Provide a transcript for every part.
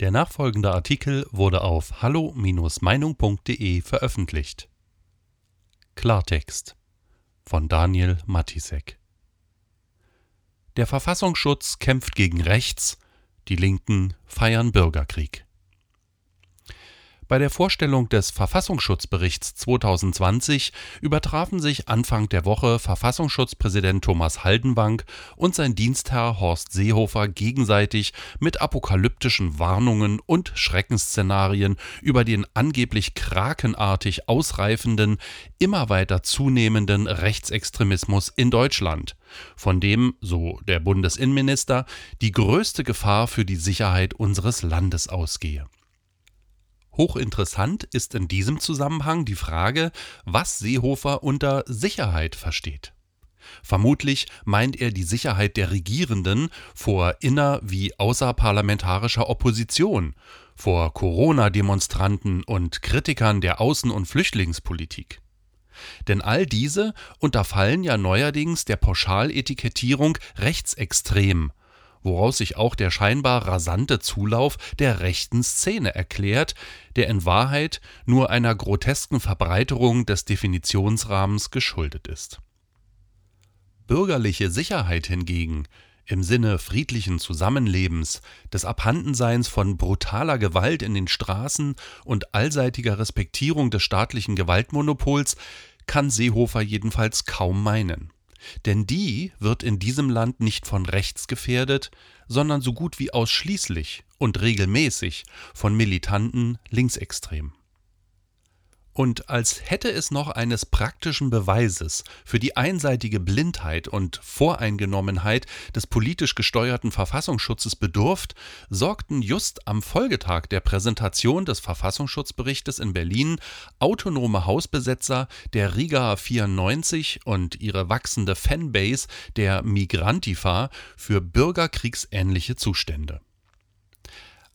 Der nachfolgende Artikel wurde auf hallo-meinung.de veröffentlicht. Klartext von Daniel Matisek Der Verfassungsschutz kämpft gegen rechts, die Linken feiern Bürgerkrieg. Bei der Vorstellung des Verfassungsschutzberichts 2020 übertrafen sich Anfang der Woche Verfassungsschutzpräsident Thomas Haldenwang und sein Dienstherr Horst Seehofer gegenseitig mit apokalyptischen Warnungen und Schreckensszenarien über den angeblich krakenartig ausreifenden, immer weiter zunehmenden Rechtsextremismus in Deutschland, von dem, so der Bundesinnenminister, die größte Gefahr für die Sicherheit unseres Landes ausgehe. Hochinteressant ist in diesem Zusammenhang die Frage, was Seehofer unter Sicherheit versteht. Vermutlich meint er die Sicherheit der Regierenden vor inner- wie außerparlamentarischer Opposition, vor Corona-Demonstranten und Kritikern der Außen- und Flüchtlingspolitik. Denn all diese unterfallen ja neuerdings der Pauschaletikettierung rechtsextrem woraus sich auch der scheinbar rasante Zulauf der rechten Szene erklärt, der in Wahrheit nur einer grotesken Verbreiterung des Definitionsrahmens geschuldet ist. Bürgerliche Sicherheit hingegen im Sinne friedlichen Zusammenlebens, des Abhandenseins von brutaler Gewalt in den Straßen und allseitiger Respektierung des staatlichen Gewaltmonopols kann Seehofer jedenfalls kaum meinen. Denn die wird in diesem Land nicht von rechts gefährdet, sondern so gut wie ausschließlich und regelmäßig von militanten Linksextremen und als hätte es noch eines praktischen Beweises für die einseitige Blindheit und Voreingenommenheit des politisch gesteuerten Verfassungsschutzes bedurft, sorgten just am Folgetag der Präsentation des Verfassungsschutzberichtes in Berlin autonome Hausbesetzer der Riga 94 und ihre wachsende Fanbase der Migrantifa für bürgerkriegsähnliche Zustände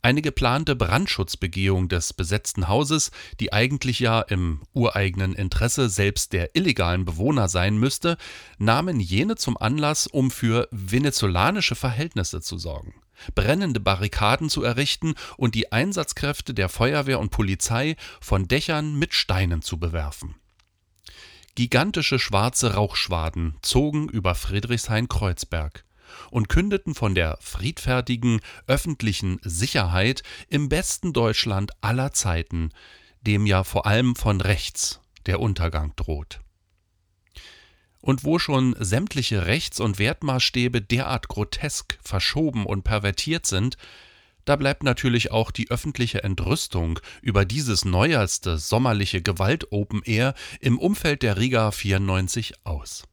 eine geplante Brandschutzbegehung des besetzten Hauses, die eigentlich ja im ureigenen Interesse selbst der illegalen Bewohner sein müsste, nahmen jene zum Anlass, um für venezolanische Verhältnisse zu sorgen, brennende Barrikaden zu errichten und die Einsatzkräfte der Feuerwehr und Polizei von Dächern mit Steinen zu bewerfen. Gigantische schwarze Rauchschwaden zogen über Friedrichshain-Kreuzberg und kündeten von der friedfertigen öffentlichen Sicherheit im besten Deutschland aller Zeiten, dem ja vor allem von rechts der Untergang droht. Und wo schon sämtliche Rechts- und Wertmaßstäbe derart grotesk, verschoben und pervertiert sind, da bleibt natürlich auch die öffentliche Entrüstung über dieses neuerste sommerliche Gewalt-Open Air im Umfeld der Riga 94 aus.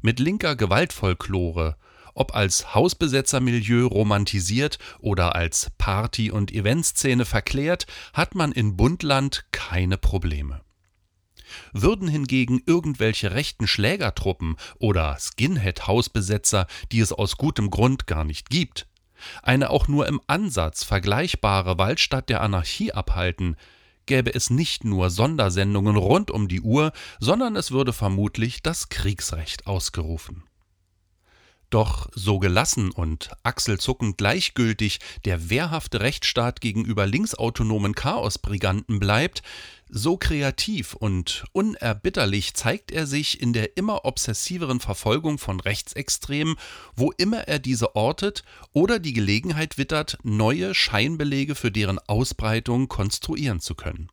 Mit linker Gewaltfolklore ob als Hausbesetzermilieu romantisiert oder als Party- und Eventszene verklärt, hat man in Bundland keine Probleme. Würden hingegen irgendwelche rechten Schlägertruppen oder Skinhead-Hausbesetzer, die es aus gutem Grund gar nicht gibt, eine auch nur im Ansatz vergleichbare Waldstadt der Anarchie abhalten, gäbe es nicht nur Sondersendungen rund um die Uhr, sondern es würde vermutlich das Kriegsrecht ausgerufen. Doch so gelassen und achselzuckend gleichgültig der wehrhafte Rechtsstaat gegenüber linksautonomen Chaosbriganten bleibt, so kreativ und unerbitterlich zeigt er sich in der immer obsessiveren Verfolgung von Rechtsextremen, wo immer er diese ortet oder die Gelegenheit wittert, neue Scheinbelege für deren Ausbreitung konstruieren zu können.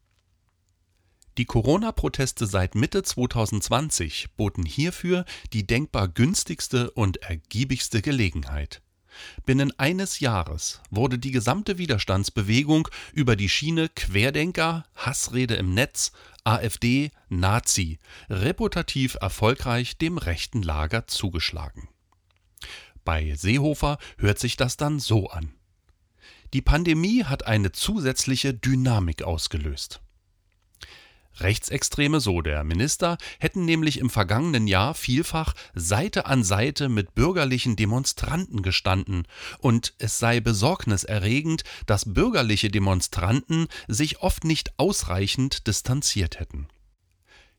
Die Corona-Proteste seit Mitte 2020 boten hierfür die denkbar günstigste und ergiebigste Gelegenheit. Binnen eines Jahres wurde die gesamte Widerstandsbewegung über die Schiene Querdenker, Hassrede im Netz, AfD, Nazi reputativ erfolgreich dem rechten Lager zugeschlagen. Bei Seehofer hört sich das dann so an. Die Pandemie hat eine zusätzliche Dynamik ausgelöst. Rechtsextreme, so der Minister, hätten nämlich im vergangenen Jahr vielfach Seite an Seite mit bürgerlichen Demonstranten gestanden, und es sei besorgniserregend, dass bürgerliche Demonstranten sich oft nicht ausreichend distanziert hätten.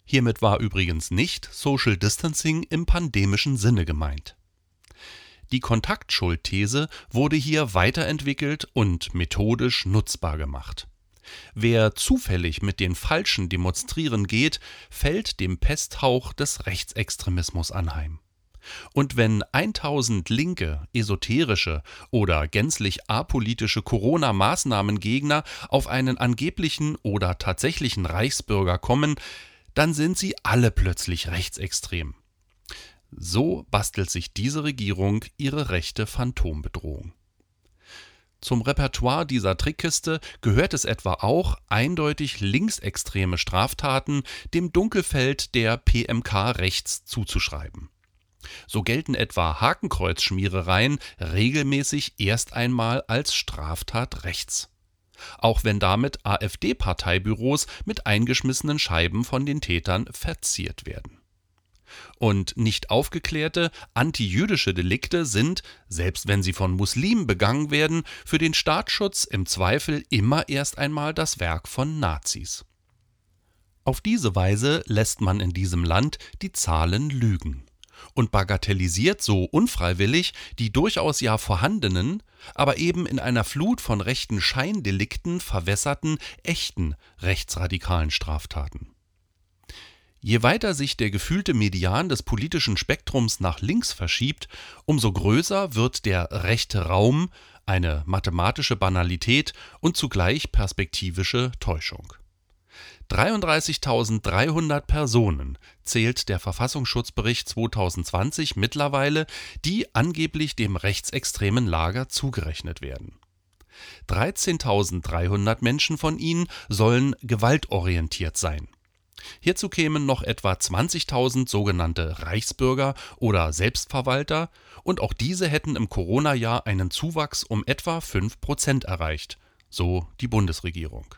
Hiermit war übrigens nicht Social Distancing im pandemischen Sinne gemeint. Die Kontaktschuldthese wurde hier weiterentwickelt und methodisch nutzbar gemacht. Wer zufällig mit den Falschen demonstrieren geht, fällt dem Pesthauch des Rechtsextremismus anheim. Und wenn 1000 linke, esoterische oder gänzlich apolitische Corona-Maßnahmengegner auf einen angeblichen oder tatsächlichen Reichsbürger kommen, dann sind sie alle plötzlich rechtsextrem. So bastelt sich diese Regierung ihre rechte Phantombedrohung. Zum Repertoire dieser Trickkiste gehört es etwa auch, eindeutig linksextreme Straftaten dem Dunkelfeld der PMK rechts zuzuschreiben. So gelten etwa Hakenkreuzschmierereien regelmäßig erst einmal als Straftat rechts. Auch wenn damit AfD-Parteibüros mit eingeschmissenen Scheiben von den Tätern verziert werden und nicht aufgeklärte antijüdische Delikte sind, selbst wenn sie von Muslimen begangen werden, für den Staatsschutz im Zweifel immer erst einmal das Werk von Nazis. Auf diese Weise lässt man in diesem Land die Zahlen lügen und bagatellisiert so unfreiwillig die durchaus ja vorhandenen, aber eben in einer Flut von rechten Scheindelikten verwässerten, echten rechtsradikalen Straftaten. Je weiter sich der gefühlte Median des politischen Spektrums nach links verschiebt, umso größer wird der rechte Raum, eine mathematische Banalität und zugleich perspektivische Täuschung. 33.300 Personen zählt der Verfassungsschutzbericht 2020 mittlerweile, die angeblich dem rechtsextremen Lager zugerechnet werden. 13.300 Menschen von ihnen sollen gewaltorientiert sein. Hierzu kämen noch etwa 20.000 sogenannte Reichsbürger oder Selbstverwalter, und auch diese hätten im Corona-Jahr einen Zuwachs um etwa 5 Prozent erreicht, so die Bundesregierung.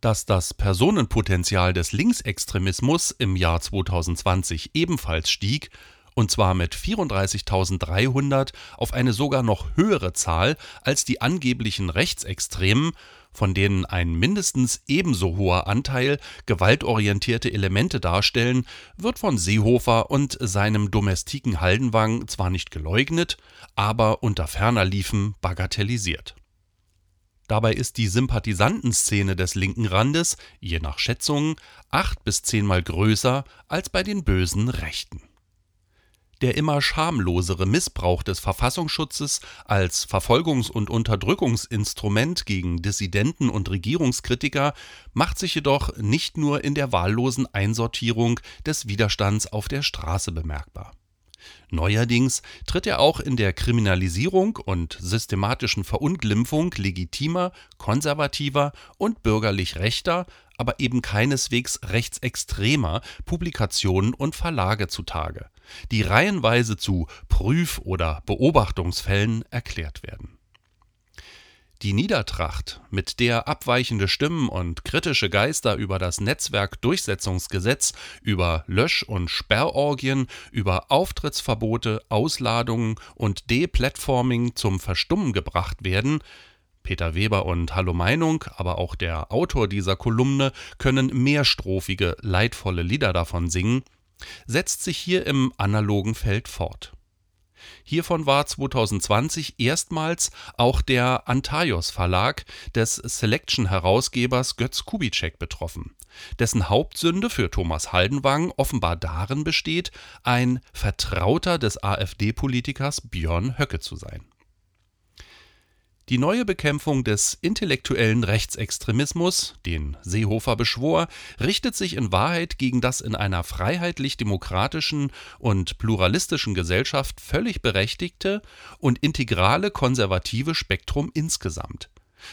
Dass das Personenpotenzial des Linksextremismus im Jahr 2020 ebenfalls stieg, und zwar mit 34.300 auf eine sogar noch höhere Zahl als die angeblichen Rechtsextremen, von denen ein mindestens ebenso hoher Anteil gewaltorientierte Elemente darstellen, wird von Seehofer und seinem Domestiken Haldenwang zwar nicht geleugnet, aber unter ferner Liefen bagatellisiert. Dabei ist die Sympathisantenszene des linken Randes, je nach Schätzungen, acht bis zehnmal größer als bei den bösen Rechten der immer schamlosere Missbrauch des Verfassungsschutzes als Verfolgungs- und Unterdrückungsinstrument gegen Dissidenten und Regierungskritiker macht sich jedoch nicht nur in der wahllosen Einsortierung des Widerstands auf der Straße bemerkbar. Neuerdings tritt er auch in der Kriminalisierung und systematischen Verunglimpfung legitimer, konservativer und bürgerlich rechter, aber eben keineswegs rechtsextremer Publikationen und Verlage zutage, die reihenweise zu Prüf- oder Beobachtungsfällen erklärt werden. Die Niedertracht, mit der abweichende Stimmen und kritische Geister über das Netzwerkdurchsetzungsgesetz, über Lösch- und Sperrorgien, über Auftrittsverbote, Ausladungen und Deplatforming zum Verstummen gebracht werden, Peter Weber und Hallo Meinung, aber auch der Autor dieser Kolumne können mehrstrophige, leidvolle Lieder davon singen, setzt sich hier im analogen Feld fort. Hiervon war 2020 erstmals auch der Antaios Verlag des Selection-Herausgebers Götz Kubitschek betroffen, dessen Hauptsünde für Thomas Haldenwang offenbar darin besteht, ein Vertrauter des AfD-Politikers Björn Höcke zu sein die neue Bekämpfung des intellektuellen Rechtsextremismus, den Seehofer beschwor, richtet sich in Wahrheit gegen das in einer freiheitlich-demokratischen und pluralistischen Gesellschaft völlig berechtigte und integrale konservative Spektrum insgesamt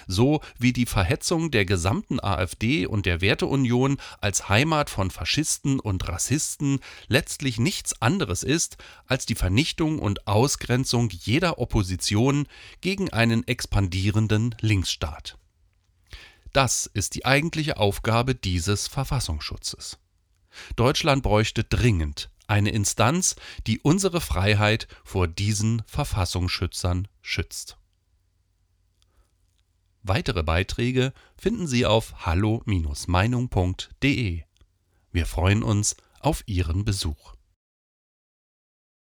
so wie die Verhetzung der gesamten AfD und der Werteunion als Heimat von Faschisten und Rassisten letztlich nichts anderes ist als die Vernichtung und Ausgrenzung jeder Opposition gegen einen expandierenden Linksstaat. Das ist die eigentliche Aufgabe dieses Verfassungsschutzes. Deutschland bräuchte dringend eine Instanz, die unsere Freiheit vor diesen Verfassungsschützern schützt. Weitere Beiträge finden Sie auf hallo-meinung.de. Wir freuen uns auf Ihren Besuch.